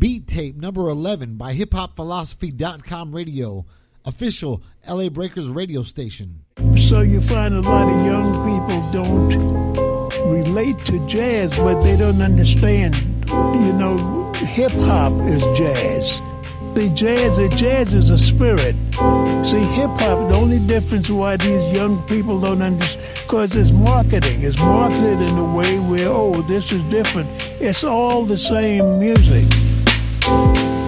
Beat Tape number 11 by hiphopphilosophy.com radio, official LA Breakers radio station. So you find a lot of young people don't relate to jazz, but they don't understand, you know, hip hop is jazz. See, jazz, the jazz is a spirit. See, hip hop, the only difference why these young people don't understand, because it's marketing. It's marketed in a way where, oh, this is different. It's all the same music. Thank you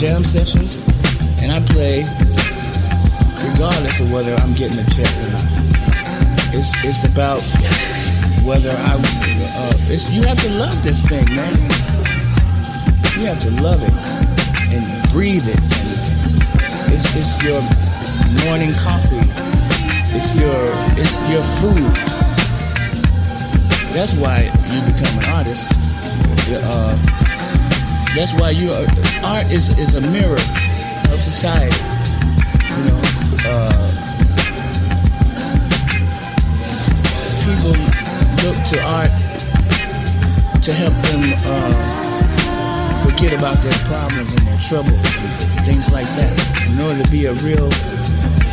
jam sessions and I play regardless of whether I'm getting a check or not. It's it's about whether I. Uh, it's you have to love this thing, man. You have to love it and breathe it. It's it's your morning coffee. It's your it's your food. That's why you become an artist. Uh, that's why you are, art is is a mirror of society. You know, uh, people look to art to help them uh, forget about their problems and their troubles and things like that. In order to be a real,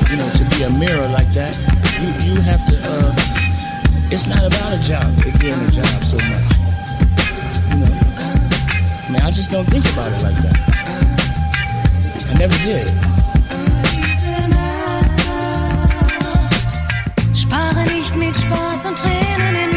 you know, to be a mirror like that, you you have to. Uh, it's not about a job, it being a job so much. Mean, I just don't think about it like that. I never did. Spare nicht mit Spaß und Tränen in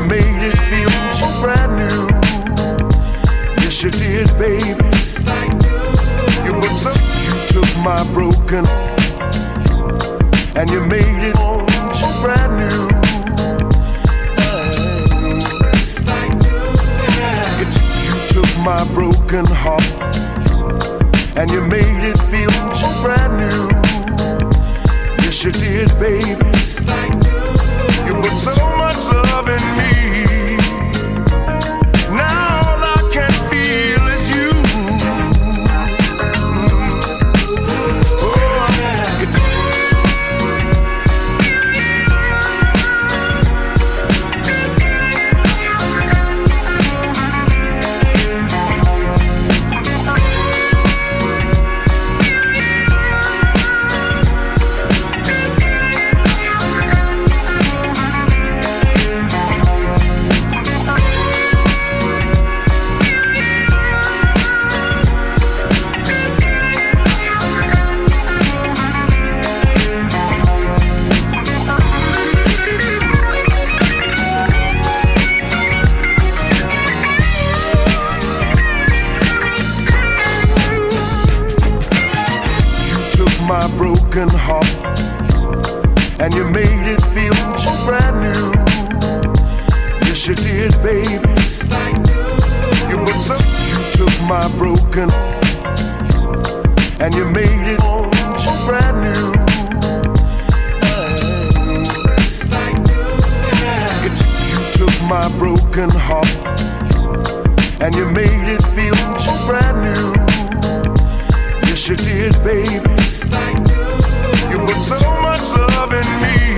made it feel brand new. Yes, you did, baby. You were so you took my broken and you made it brand new. You, you took my broken heart and you made it feel so brand new. Yes, you did, baby. Love in me. You did, baby. You you took my broken and you made it brand new. You, you took my broken heart and you made it feel brand new. Yes, you did, baby. You put so much love in me.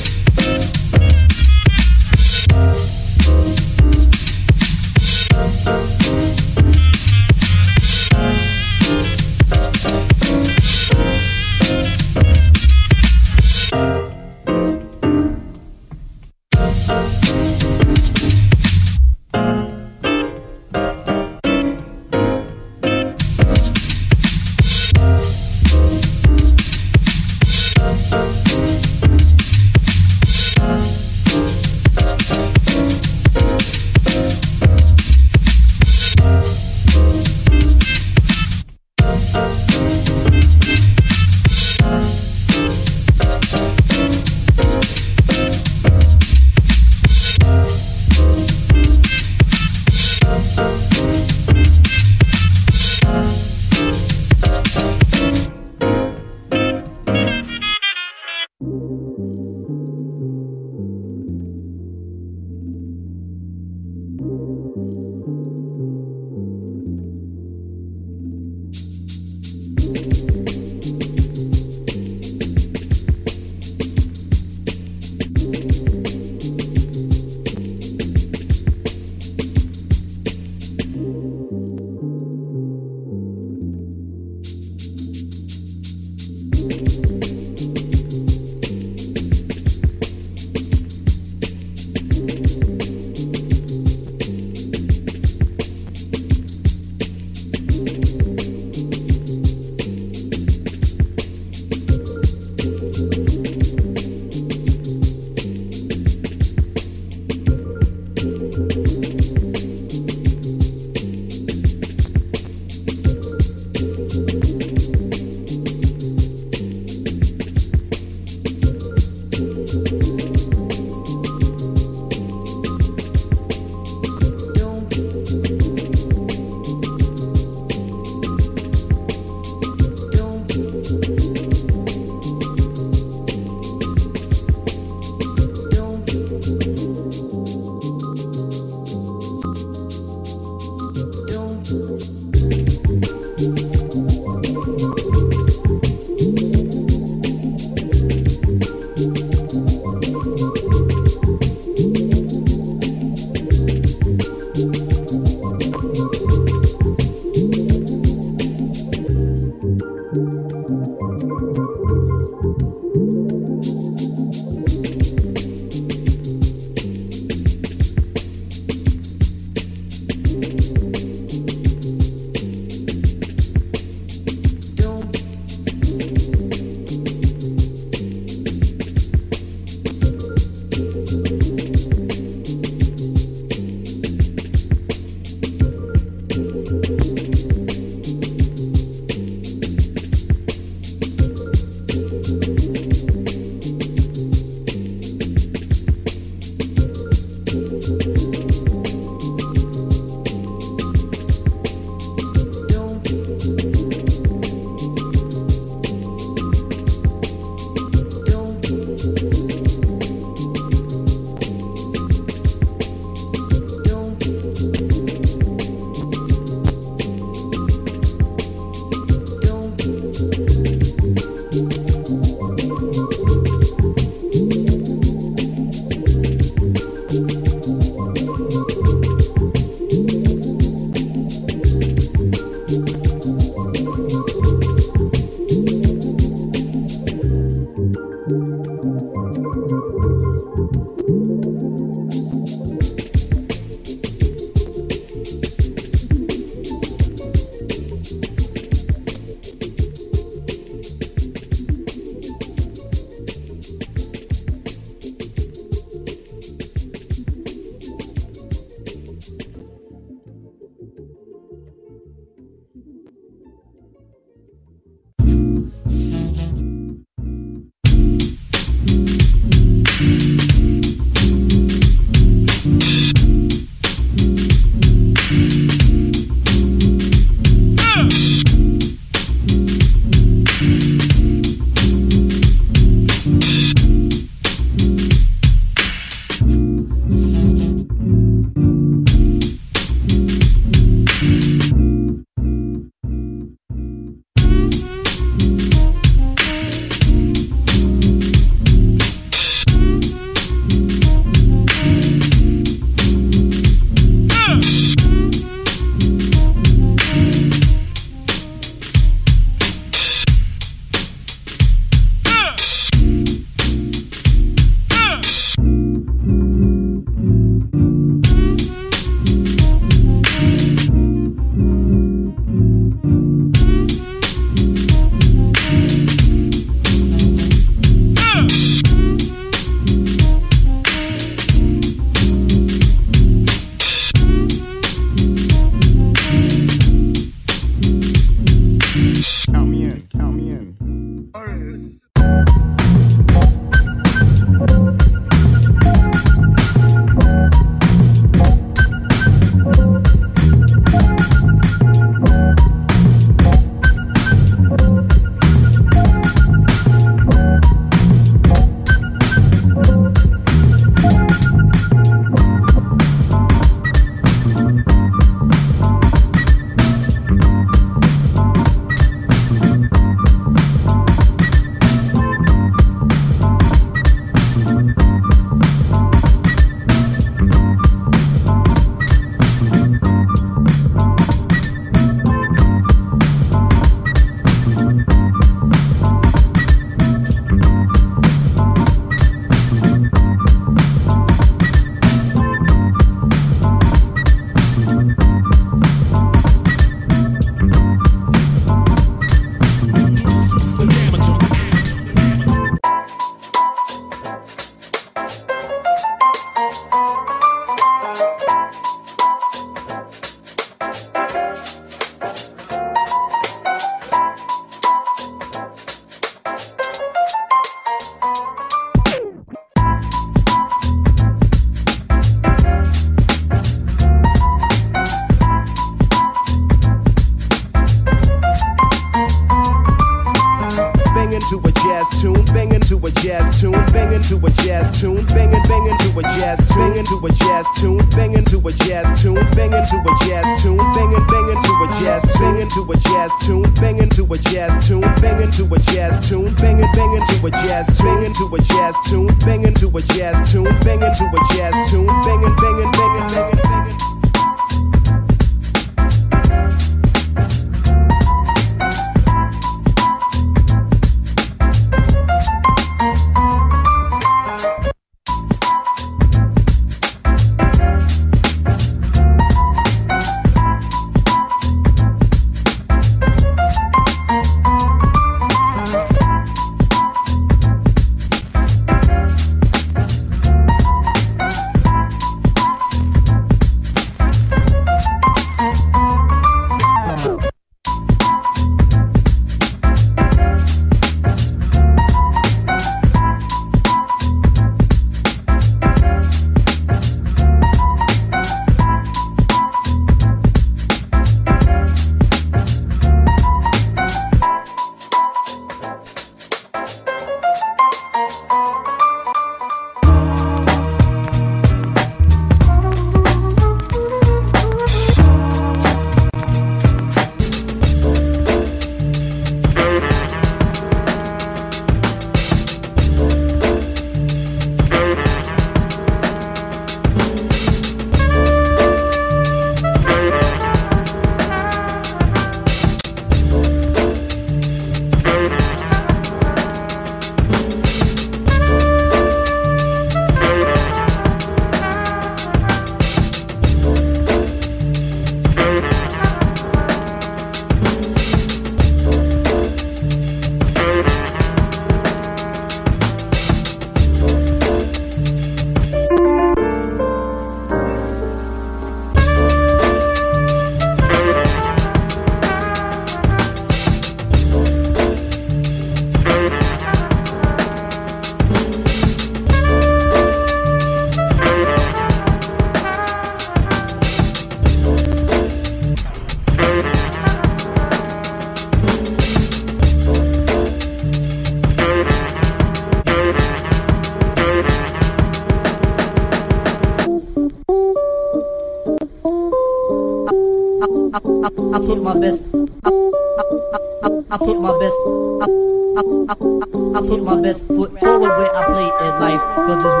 best foot forward where I play in life. Cause this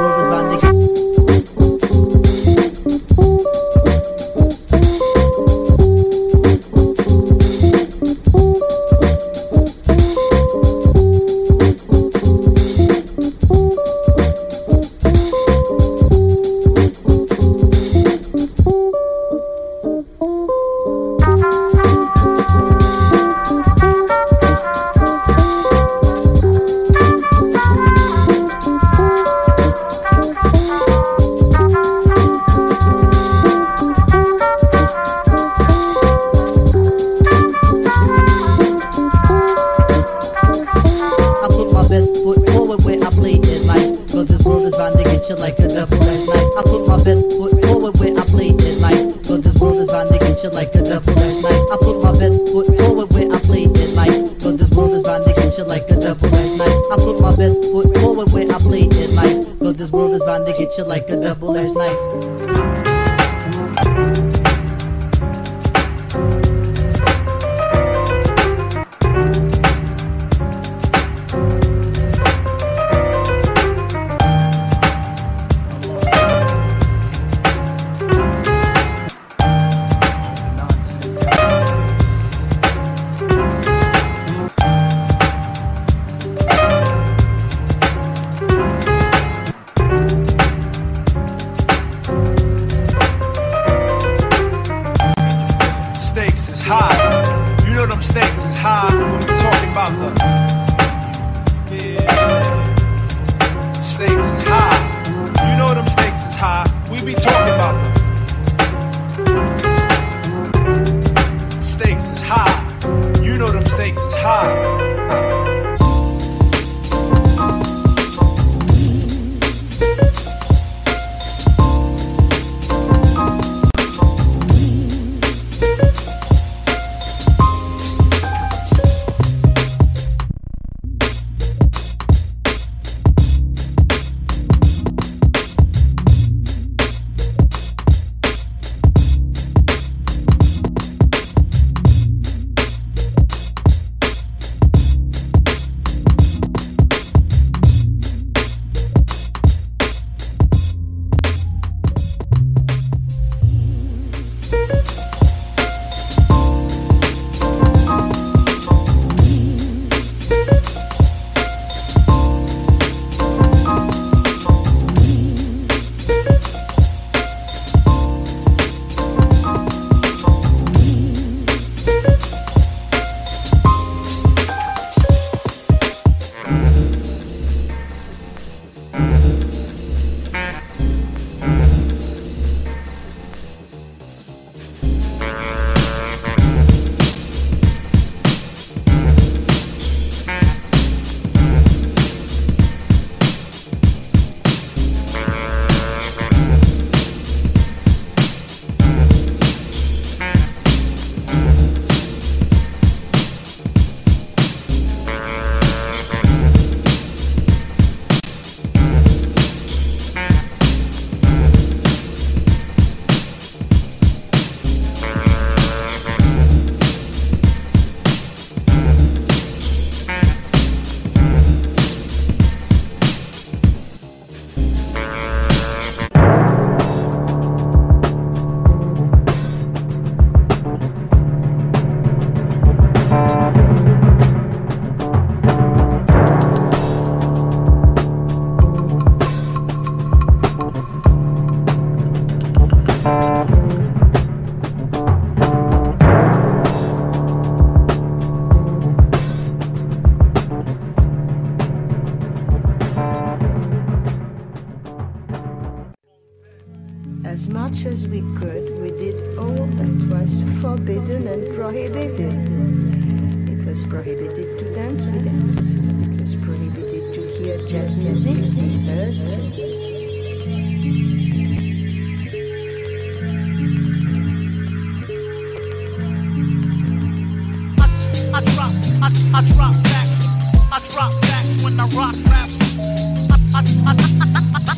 I, I drop facts. I drop facts when I rock raps. I, I, I, I,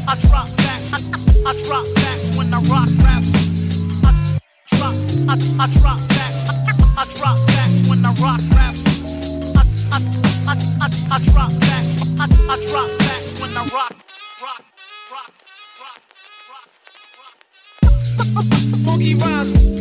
I drop facts. I, I drop facts when I rock raps. I drop, I, I drop facts. I, I drop facts when I rock raps. I, I, I, I, I drop facts. I, I drop facts when I rock, rock, rock, rock, rock. Funky rhymes.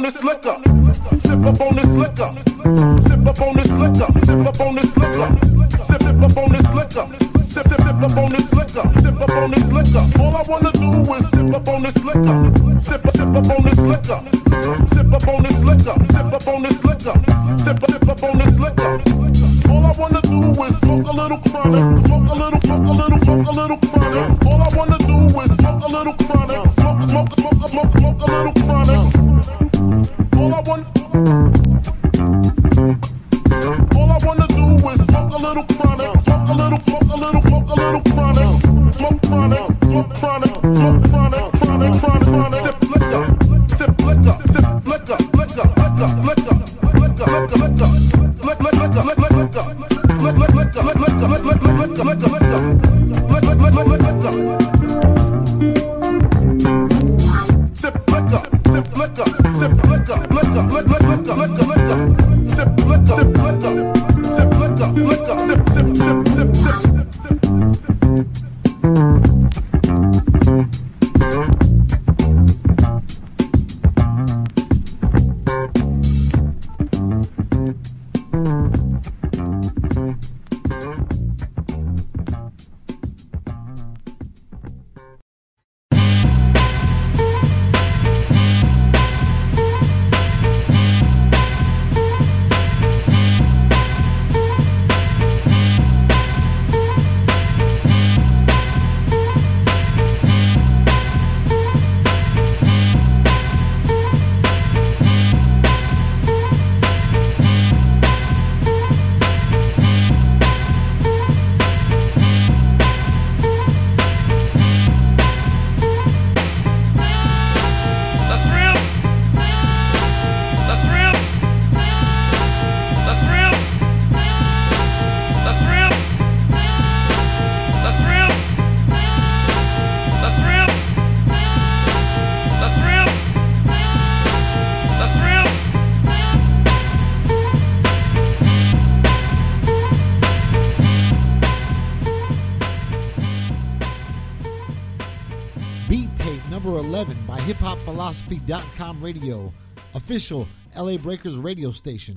On this liquor. Sip up on this liquor. Sip up on this liquor. Sip up on this liquor. Sip up on this liquor. Sip sip sip up on this liquor. Sip up on this liquor. All I wanna do is sip up on this liquor. Sip sip up on this liquor. Sip up on this liquor. Sip up on this liquor. Sip sip up on this liquor. All I wanna do is smoke a little chronic. Smoke a little, smoke a little, smoke a little chronic. All I wanna do is smoke a little chronic. Smoke, smoke, smoke, smoke, smoke a little chronic. All I want. All I wanna do is smoke a little chronic, smoke a little, smoke a little, smoke a little chronic, smoke chronic, smoke chronic, smoke chronic, chronic, radio, official LA Breakers radio station.